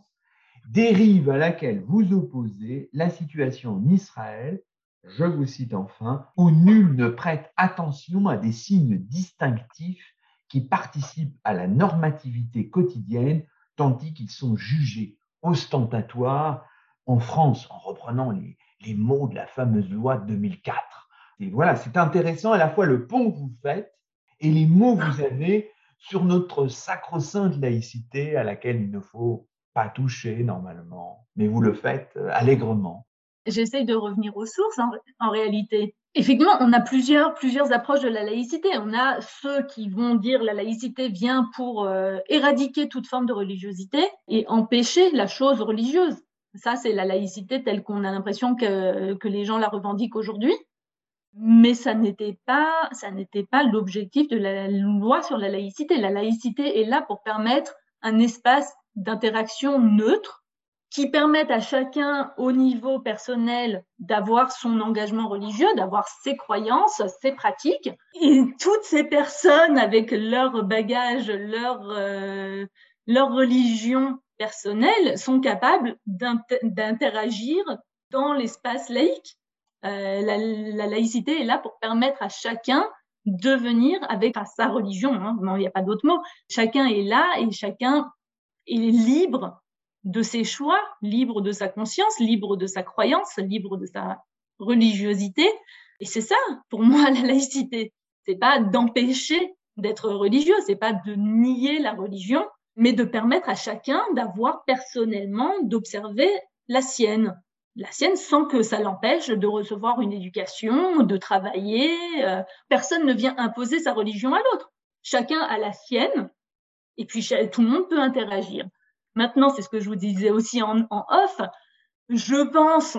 Speaker 2: dérive à laquelle vous opposez la situation en Israël, je vous cite enfin, où nul ne prête attention à des signes distinctifs qui participent à la normativité quotidienne, tandis qu'ils sont jugés ostentatoires en France, en reprenant les, les mots de la fameuse loi de 2004. Et voilà, c'est intéressant à la fois le pont que vous faites et les mots que vous avez sur notre sacro-sainte laïcité à laquelle il ne faut pas toucher normalement, mais vous le faites euh, allègrement.
Speaker 3: J'essaye de revenir aux sources en, réalité. Effectivement, on a plusieurs, plusieurs approches de la laïcité. On a ceux qui vont dire la laïcité vient pour euh, éradiquer toute forme de religiosité et empêcher la chose religieuse. Ça, c'est la laïcité telle qu'on a l'impression que, que les gens la revendiquent aujourd'hui. Mais ça n'était pas, ça n'était pas l'objectif de la loi sur la laïcité. La laïcité est là pour permettre un espace d'interaction neutre qui permettent à chacun au niveau personnel d'avoir son engagement religieux, d'avoir ses croyances, ses pratiques. Et toutes ces personnes avec leur bagage, leur, euh, leur religion personnelle sont capables d'interagir dans l'espace laïque. Euh, la, la, laïcité est là pour permettre à chacun de venir avec sa religion. Hein, il n'y a pas d'autre mot. Chacun est là et chacun est libre de ses choix, libre de sa conscience, libre de sa croyance, libre de sa religiosité. Et c'est ça, pour moi, la laïcité. C'est pas d'empêcher d'être religieux, c'est pas de nier la religion, mais de permettre à chacun d'avoir personnellement, d'observer la sienne. La sienne sans que ça l'empêche de recevoir une éducation, de travailler. Euh, personne ne vient imposer sa religion à l'autre. Chacun a la sienne, et puis tout le monde peut interagir. Maintenant, c'est ce que je vous disais aussi en, off, je pense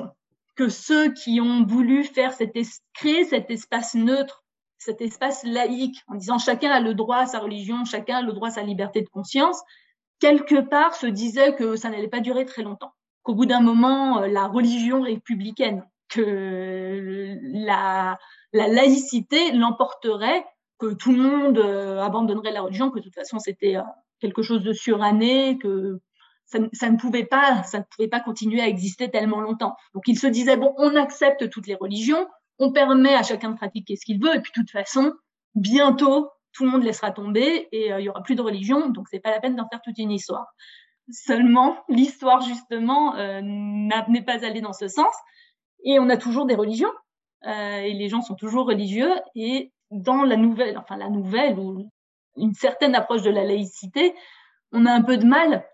Speaker 3: que ceux qui ont voulu faire cet créer cet espace neutre, cet espace laïque, en disant chacun a le droit à sa religion, chacun a le droit à sa liberté de conscience, quelque part se disaient que ça n'allait pas durer très longtemps, qu'au bout d'un moment, euh, la religion républicaine, que la, la laïcité l'emporterait, que tout le monde euh, abandonnerait la religion, que de toute façon c'était euh, quelque chose de suranné, que ça, ne pouvait pas, ça ne pouvait pas continuer à exister tellement longtemps. Donc il se disait bon, on accepte toutes les religions, on permet à chacun de pratiquer ce qu'il veut, et puis de toute façon, bientôt tout le monde laissera tomber et euh, il y aura plus de religion, donc c'est pas la peine d'en faire toute une histoire. Seulement, l'histoire justement euh, n'est pas allée dans ce sens, et on a toujours des religions, euh, et les gens sont toujours religieux, et dans la nouvelle, enfin la nouvelle ou une certaine approche de la laïcité, on a un peu de mal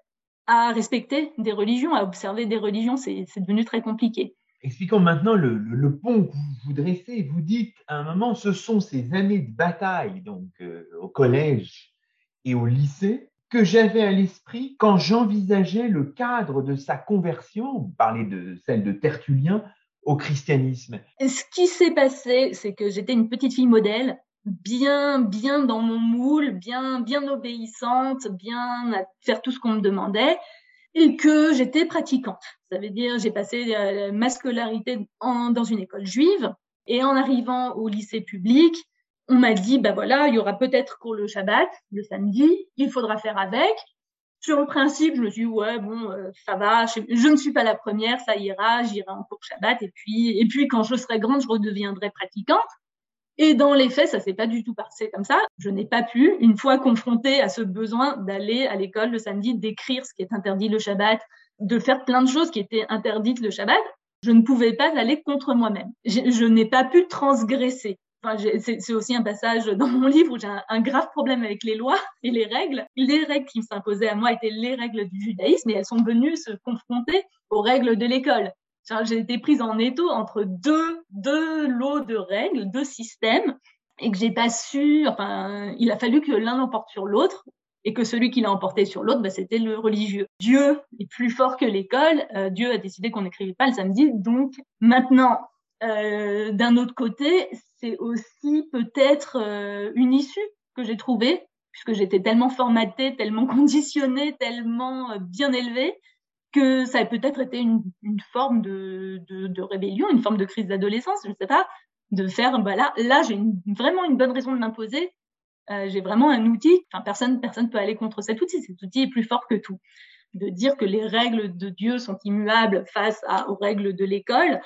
Speaker 3: à respecter des religions, à observer des religions, c'est devenu très compliqué.
Speaker 2: Expliquons maintenant le, pont que vous, dressez. Vous dites à un moment, ce sont ces années de bataille, donc euh, au collège et au lycée, que j'avais à l'esprit quand j'envisageais le cadre de sa conversion. Vous parlez de celle de Tertullien au christianisme.
Speaker 3: Ce qui s'est passé, c'est que j'étais une petite fille modèle bien, bien dans mon moule, bien, bien obéissante, bien à faire tout ce qu'on me demandait, et que j'étais pratiquante. Ça veut dire, j'ai passé euh, ma scolarité dans une école juive, et en arrivant au lycée public, on m'a dit, bah voilà, il y aura peut-être cours le Shabbat, le samedi, il faudra faire avec. Sur le principe, je me suis dit, ouais, bon, euh, ça va, je, je, ne suis pas la première, ça ira, j'irai en cours Shabbat, et puis, et puis quand je serai grande, je redeviendrai pratiquante. Et dans les faits, ça s'est pas du tout passé comme ça. Je n'ai pas pu, une fois confrontée à ce besoin d'aller à l'école le samedi, d'écrire ce qui est interdit le Shabbat, de faire plein de choses qui étaient interdites le Shabbat, je ne pouvais pas aller contre moi-même. Je, n'ai pas pu transgresser. C'est aussi un passage dans mon livre où j'ai un, un, grave problème avec les lois et les règles. Les règles qui s'imposaient à moi étaient les règles du judaïsme et elles sont venues se confronter aux règles de l'école. J'ai été prise en étau entre deux, deux lots de règles, deux systèmes, et que j'ai pas su, enfin, il a fallu que l'un l'emporte sur l'autre, et que celui qui l'a emporté sur l'autre, bah, c'était le religieux. Dieu est plus fort que l'école. Euh, Dieu a décidé qu'on n'écrivait pas le samedi. Donc maintenant, euh, d'un autre côté, c'est aussi peut-être euh, une issue que j'ai trouvée, puisque j'étais tellement formatée, tellement conditionnée, tellement bien élevée, que ça a peut-être été une, forme de, rébellion, une forme de crise d'adolescence, je ne sais pas, de faire, bah là, là j'ai vraiment une bonne raison de m'imposer. Euh, j'ai vraiment un outil, personne personne peut aller contre cet outil, cet outil est plus fort que tout. De dire que les règles de Dieu sont immuables face aux règles de l'école,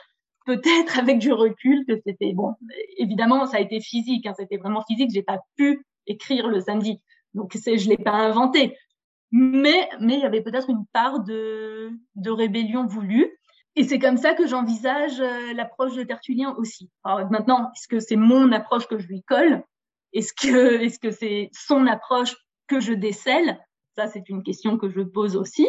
Speaker 3: peut-être avec du recul que c'était bon. Évidemment, ça a été physique, hein, c'était vraiment physique. J'ai pas pu écrire le samedi, donc je l'ai pas inventé mais mais il y avait peut-être une part de, de rébellion voulue. Et c'est comme ça que j'envisage euh, l'approche de Tertullien aussi. Alors maintenant, est-ce que c'est mon approche que je lui colle? Est-ce que est-ce que c'est son approche que je décèle? Ça, c'est une question que je pose aussi.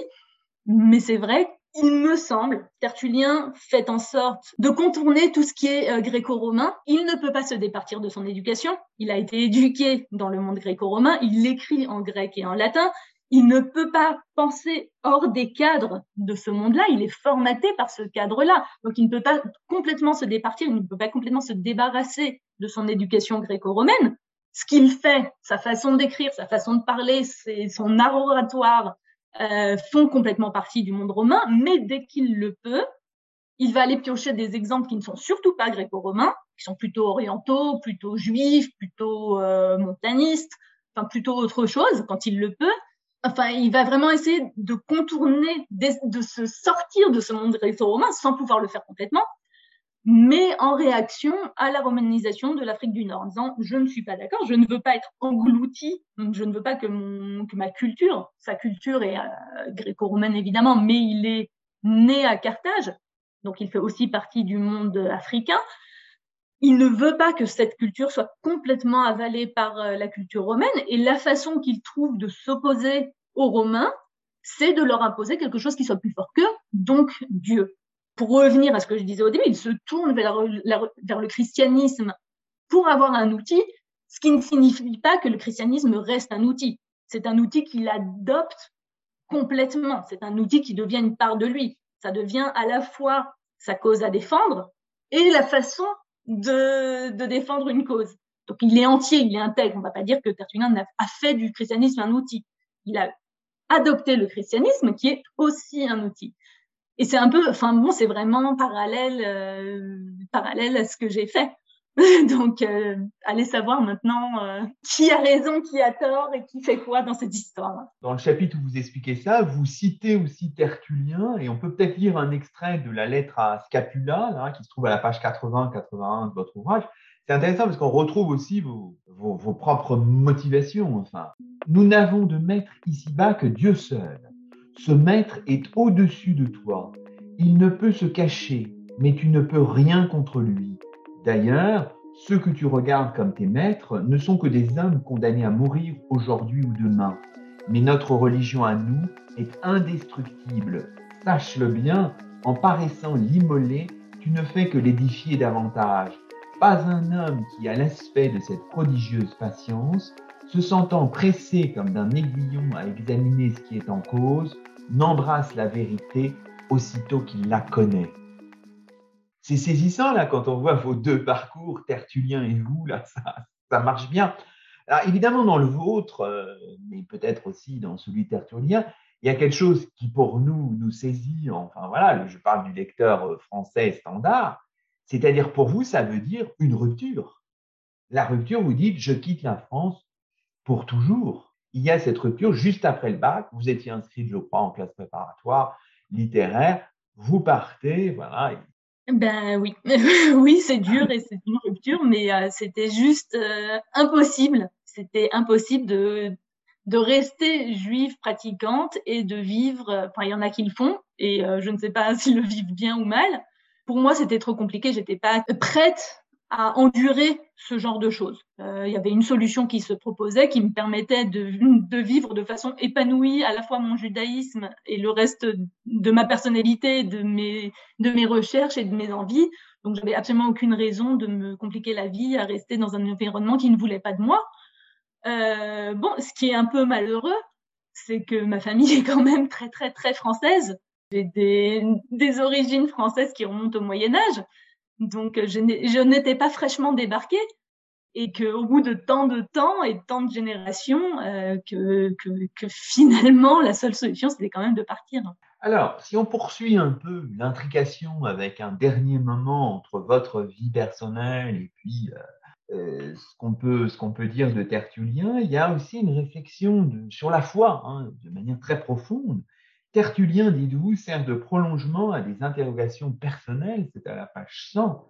Speaker 3: Mais c'est vrai, il me semble, Tertullien fait en sorte de contourner tout ce qui est euh, gréco-romain. Il ne peut pas se départir de son éducation. Il a été éduqué dans le monde gréco-romain. Il l'écrit en grec et en latin il ne peut pas penser hors des cadres de ce monde-là, il est formaté par ce cadre-là. Donc il ne peut pas complètement se départir, il ne peut pas complètement se débarrasser de son éducation gréco-romaine. Ce qu'il fait, sa façon d'écrire, sa façon de parler, son art oratoire, euh, font complètement partie du monde romain, mais dès qu'il le peut, il va aller piocher des exemples qui ne sont surtout pas gréco-romains, qui sont plutôt orientaux, plutôt juifs, plutôt euh, montanistes, enfin plutôt autre chose quand il le peut. Enfin, il va vraiment essayer de contourner, de se sortir de ce monde gréco-romain sans pouvoir le faire complètement, mais en réaction à la romanisation de l'Afrique du Nord, en disant je ne suis pas d'accord, je ne veux pas être englouti, je ne veux pas que ma culture, sa culture est euh, gréco-romaine évidemment, mais il est né à Carthage, donc il fait aussi partie du monde africain. Il ne veut pas que cette culture soit complètement avalée par euh, la culture romaine, et la façon qu'il trouve de s'opposer aux Romains, c'est de leur imposer quelque chose qui soit plus fort qu'eux, donc Dieu pour revenir à ce que je disais au début, il se tourne vers, vers le christianisme pour avoir un outil, ce qui ne signifie pas que le christianisme reste un outil. C'est un outil qu'il adopte complètement. C'est un outil qui devient une part de lui. Ça devient à la fois sa cause à défendre et la façon de, de défendre une cause. Donc il est entier, il est intègre. On ne va pas dire que Tertullien a fait du christianisme un outil. Il a adopté le christianisme qui est aussi un outil. Et c'est un peu, enfin bon, c'est vraiment parallèle, euh, parallèle à ce que j'ai fait. Donc, euh, allez savoir maintenant euh, qui a raison, qui a tort et qui fait quoi dans cette histoire.
Speaker 2: Dans le chapitre où vous expliquez ça, vous citez aussi Tertullien et on peut peut-être lire un extrait de la lettre à Scapula, là, qui se trouve à la page 80-81 de votre ouvrage. C'est intéressant parce qu'on retrouve aussi vos, vos, vos propres motivations. Enfin, nous n'avons de maître ici-bas que Dieu seul. Ce maître est au-dessus de toi. Il ne peut se cacher, mais tu ne peux rien contre lui. D'ailleurs, ceux que tu regardes comme tes maîtres ne sont que des hommes condamnés à mourir aujourd'hui ou demain. Mais notre religion à nous est indestructible. Sache-le bien, en paraissant l'immoler, tu ne fais que l'édifier davantage. Pas un homme qui, à l'aspect de cette prodigieuse patience, se sentant pressé comme d'un aiguillon à examiner ce qui est en cause, n'embrasse la vérité aussitôt qu'il la connaît. C'est saisissant là quand on voit vos deux parcours, Tertullien et vous, là, ça, ça marche bien. Alors évidemment, dans le vôtre, euh, mais peut-être aussi dans celui Tertullien, il y a quelque chose qui pour nous nous saisit, enfin voilà, je parle du lecteur euh, français standard, c'est-à-dire pour vous, ça veut dire une rupture. La rupture, vous dites, je quitte la France pour toujours il y a cette rupture juste après le bac. Vous étiez inscrit, je crois, en classe préparatoire littéraire. Vous partez, voilà.
Speaker 3: Ben oui, oui, c'est dur et c'est une rupture, mais euh, c'était juste euh, impossible. C'était impossible de, de rester juive pratiquante et de vivre. Enfin, il y en a qui le font et euh, je ne sais pas s'ils le vivent bien ou mal. Pour moi, c'était trop compliqué. J'étais pas prête à endurer ce genre de choses. Euh, il y avait une solution qui se proposait qui me permettait de, vivre de façon épanouie à la fois mon judaïsme et le reste de ma personnalité, de mes, recherches et de mes envies. Donc, j'avais absolument aucune raison de me compliquer la vie à rester dans un environnement qui ne voulait pas de moi. Euh, bon, ce qui est un peu malheureux, c'est que ma famille est quand même très, très, très française. J'ai des origines françaises qui remontent au Moyen Âge. Donc, je n'étais pas fraîchement débarquée et qu'au bout de tant de temps et tant de générations, euh, que, que, que, finalement, la seule solution, c'était quand même de partir.
Speaker 2: Alors, si on poursuit un peu l'intrication avec un dernier moment entre votre vie personnelle et puis euh, euh, ce qu'on peut, qu'on peut dire de Tertullien, il y a aussi une réflexion sur la foi, hein, de manière très profonde, Tertullien, dites-vous, sert de prolongement à des interrogations personnelles, c'est à la page 100.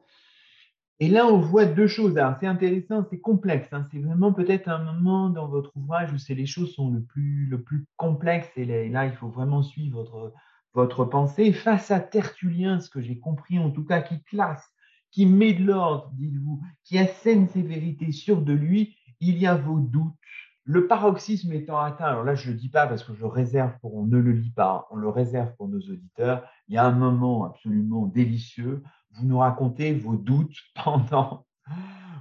Speaker 2: Et là, on voit deux choses. C'est intéressant, c'est complexe. Hein. C'est vraiment peut-être un moment dans votre ouvrage où les choses sont le plus, le complexes. Et là, il faut vraiment suivre votre, votre pensée. Face à Tertullien, ce que j'ai compris en tout cas, qui classe, qui met de l'ordre, dites-vous, qui assène ses vérités sur de lui, il y a vos doutes, le paroxysme étant atteint, alors là je ne le dis pas parce que je réserve pour, on ne le lit pas, on le réserve pour nos auditeurs, il y a un moment absolument délicieux, vous nous racontez vos doutes pendant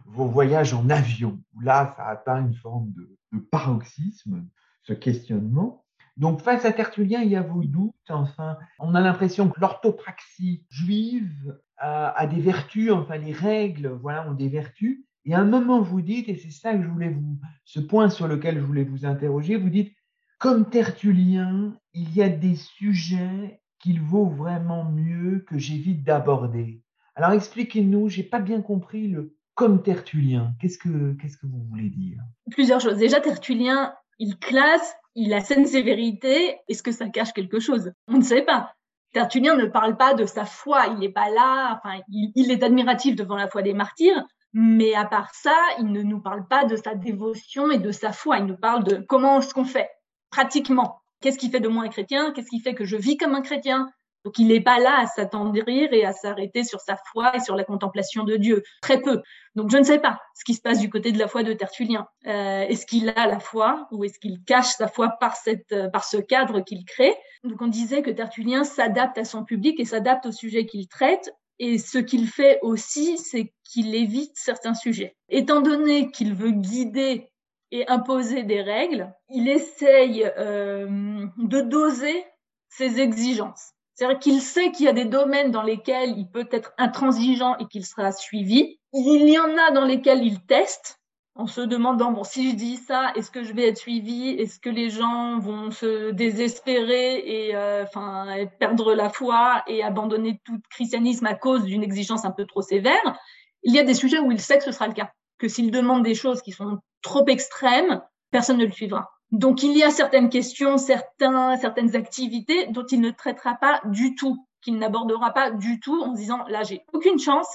Speaker 2: vos voyages en avion, là ça atteint une forme de, paroxysme, ce questionnement. Donc face à Tertullien, il y a vos doutes, enfin, on a l'impression que l'orthopraxie juive a, a, des vertus, enfin les règles voilà, ont des vertus, et à un moment, vous dites, et c'est ça que je voulais vous, ce point sur lequel je voulais vous interroger, vous dites, Comme Tertullien, il y a des sujets qu'il vaut vraiment mieux que j'évite d'aborder. Alors expliquez-nous, j'ai pas bien compris le comme Tertullien. Qu'est-ce que qu'est-ce que vous voulez dire?
Speaker 3: Plusieurs choses. Déjà, Tertullien, il classe, il assène ses vérités. Est-ce que ça cache quelque chose? On ne sait pas. Tertullien ne parle pas de sa foi, il n'est pas là, enfin, il, est admiratif devant la foi des martyrs, mais à part ça, il ne nous parle pas de sa dévotion et de sa foi, il nous parle de comment est-ce qu'on fait pratiquement. Qu'est-ce qui fait de moi un chrétien? Qu'est-ce qui fait que je vis comme un chrétien? Donc il n'est pas là à s'attendrir et à s'arrêter sur sa foi et sur la contemplation de Dieu. Très peu. Donc je ne sais pas ce qui se passe du côté de la foi de Tertullien. Euh, est-ce qu'il a la foi ou est-ce qu'il cache sa foi par, euh, par ce cadre qu'il crée? Donc on disait que Tertullien s'adapte à son public et s'adapte au sujet qu'il traite. Et ce qu'il fait aussi, c'est qu'il évite certains sujets. Étant donné qu'il veut guider et imposer des règles, il essaye euh, de doser ses exigences. C'est-à-dire qu'il sait qu'il y a des domaines dans lesquels il peut être intransigeant et qu'il sera suivi. Il y en a dans lesquels il teste en se demandant, bon, si je dis ça, est-ce que je vais être suivi Est-ce que les gens vont se désespérer et euh, enfin perdre la foi et abandonner tout christianisme à cause d'une exigence un peu trop sévère? Il y a des sujets où il sait que ce sera le cas, que s'il demande des choses qui sont trop extrêmes, personne ne le suivra. Donc il y a certaines questions, certains, certaines activités dont il ne traitera pas du tout, qu'il n'abordera pas du tout en disant là j'ai aucune chance,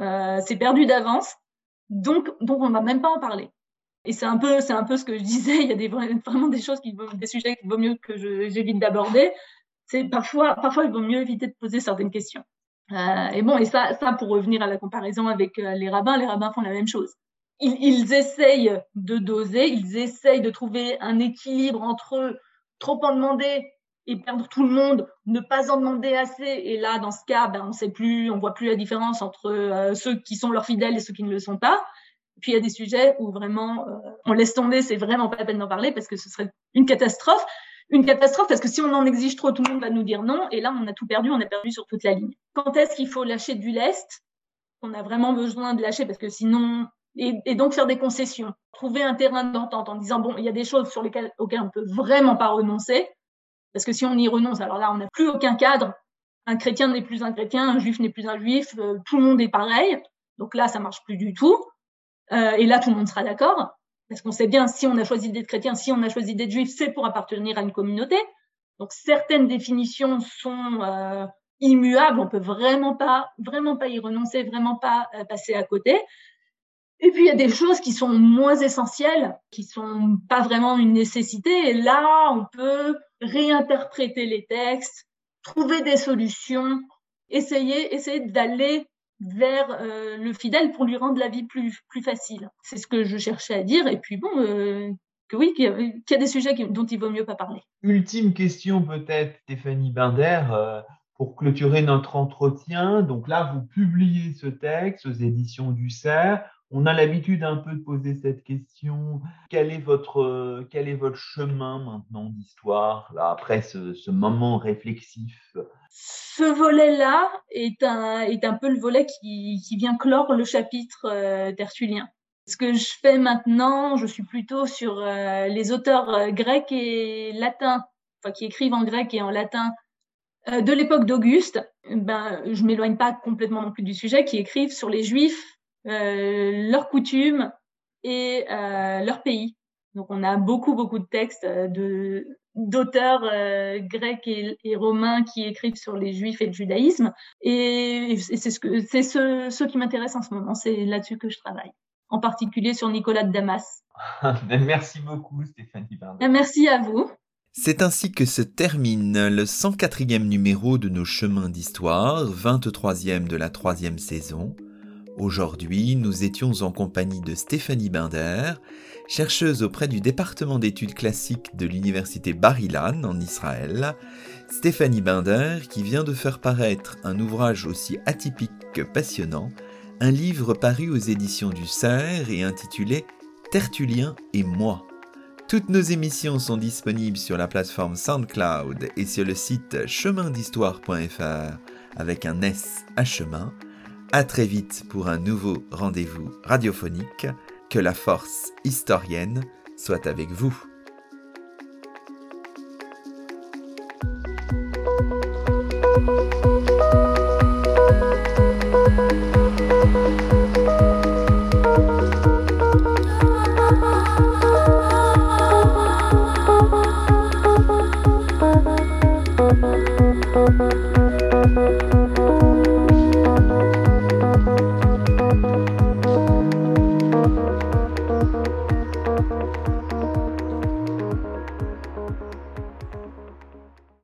Speaker 3: euh, c'est perdu d'avance, donc donc on va même pas en parler. Et c'est un peu c'est un peu ce que je disais, il y a des, vraiment des choses qui des sujets qu'il vaut mieux que j'évite d'aborder. C'est parfois parfois il vaut mieux éviter de poser certaines questions. Euh, et bon et ça ça pour revenir à la comparaison avec euh, les rabbins, les rabbins font la même chose ils, ils, essayent de doser, ils essayent de trouver un équilibre entre trop en demander et perdre tout le monde, ne pas en demander assez. Et là, dans ce cas, ben, on sait plus, on voit plus la différence entre euh, ceux qui sont leurs fidèles et ceux qui ne le sont pas. puis il y a des sujets où vraiment euh, on laisse tomber, c'est vraiment pas la peine d'en parler parce que ce serait une catastrophe. Une catastrophe parce que si on en exige trop, tout le monde va nous dire non. Et là, on a tout perdu, on a perdu sur toute la ligne. Quand est-ce qu'il faut lâcher du lest? On a vraiment besoin de lâcher parce que sinon, et, donc faire des concessions, trouver un terrain d'entente en disant bon, il y a des choses sur lesquelles auxquelles on peut vraiment pas renoncer, parce que si on y renonce, alors là, on n'a plus aucun cadre. Un chrétien n'est plus un chrétien, un juif n'est plus un juif, euh, tout le monde est pareil. Donc là, ça marche plus du tout. Euh, et là, tout le monde sera d'accord, parce qu'on sait bien si on a choisi d'être chrétien, si on a choisi d'être juif, c'est pour appartenir à une communauté. Donc certaines définitions sont euh, immuables, on peut vraiment pas, vraiment pas y renoncer, vraiment pas passer à côté. Et puis il y a des choses qui sont moins essentielles, qui sont pas vraiment une nécessité. Et là, on peut réinterpréter les textes, trouver des solutions, essayer, essayer d'aller vers euh, le fidèle pour lui rendre la vie plus, plus facile. C'est ce que je cherchais à dire. Et puis bon, euh, que oui, qu'il y, a des sujets dont il vaut mieux pas parler.
Speaker 2: Ultime question peut-être, Stéphanie Binder. Euh, pour clôturer notre entretien, donc là, vous publiez ce texte aux éditions du CERF. On a l'habitude un peu de poser cette question. Quel est votre, quel est votre chemin maintenant d'histoire, là, après ce, ce, moment réflexif?
Speaker 3: Ce volet-là est un, est un peu le volet qui, qui vient clore le chapitre euh. Ce que je fais maintenant, je suis plutôt sur euh, les auteurs euh, grecs et latins, enfin, qui écrivent en grec et en latin euh, de l'époque d'Auguste. Ben, je m'éloigne pas complètement non plus du sujet, qui écrivent sur les juifs euh, leurs coutumes et euh, leur pays. Donc on a beaucoup beaucoup de textes euh, de d'auteurs euh, grecs et, et, romains qui écrivent sur les juifs et le judaïsme et, c'est ce que c'est ce, ce qui m'intéresse en ce moment c'est là-dessus que je travaille en particulier sur Nicolas de Damas.
Speaker 2: Ben, merci beaucoup Stéphanie
Speaker 3: Merci à vous.
Speaker 1: C'est ainsi que se termine le 104e numéro de nos chemins d'histoire, 23e de la troisième saison. Aujourd'hui, nous étions en compagnie de Stéphanie Binder, chercheuse auprès du département d'études classiques de l'université Bar-Ilan en Israël. Stéphanie Binder qui vient de faire paraître un ouvrage aussi atypique que passionnant, un livre paru aux éditions du Cerf et intitulé Tertullien et moi. Toutes nos émissions sont disponibles sur la plateforme SoundCloud et sur le site chemindhistoire.fr avec un S à chemin. À très vite pour un nouveau rendez-vous radiophonique. Que la force historienne soit avec vous.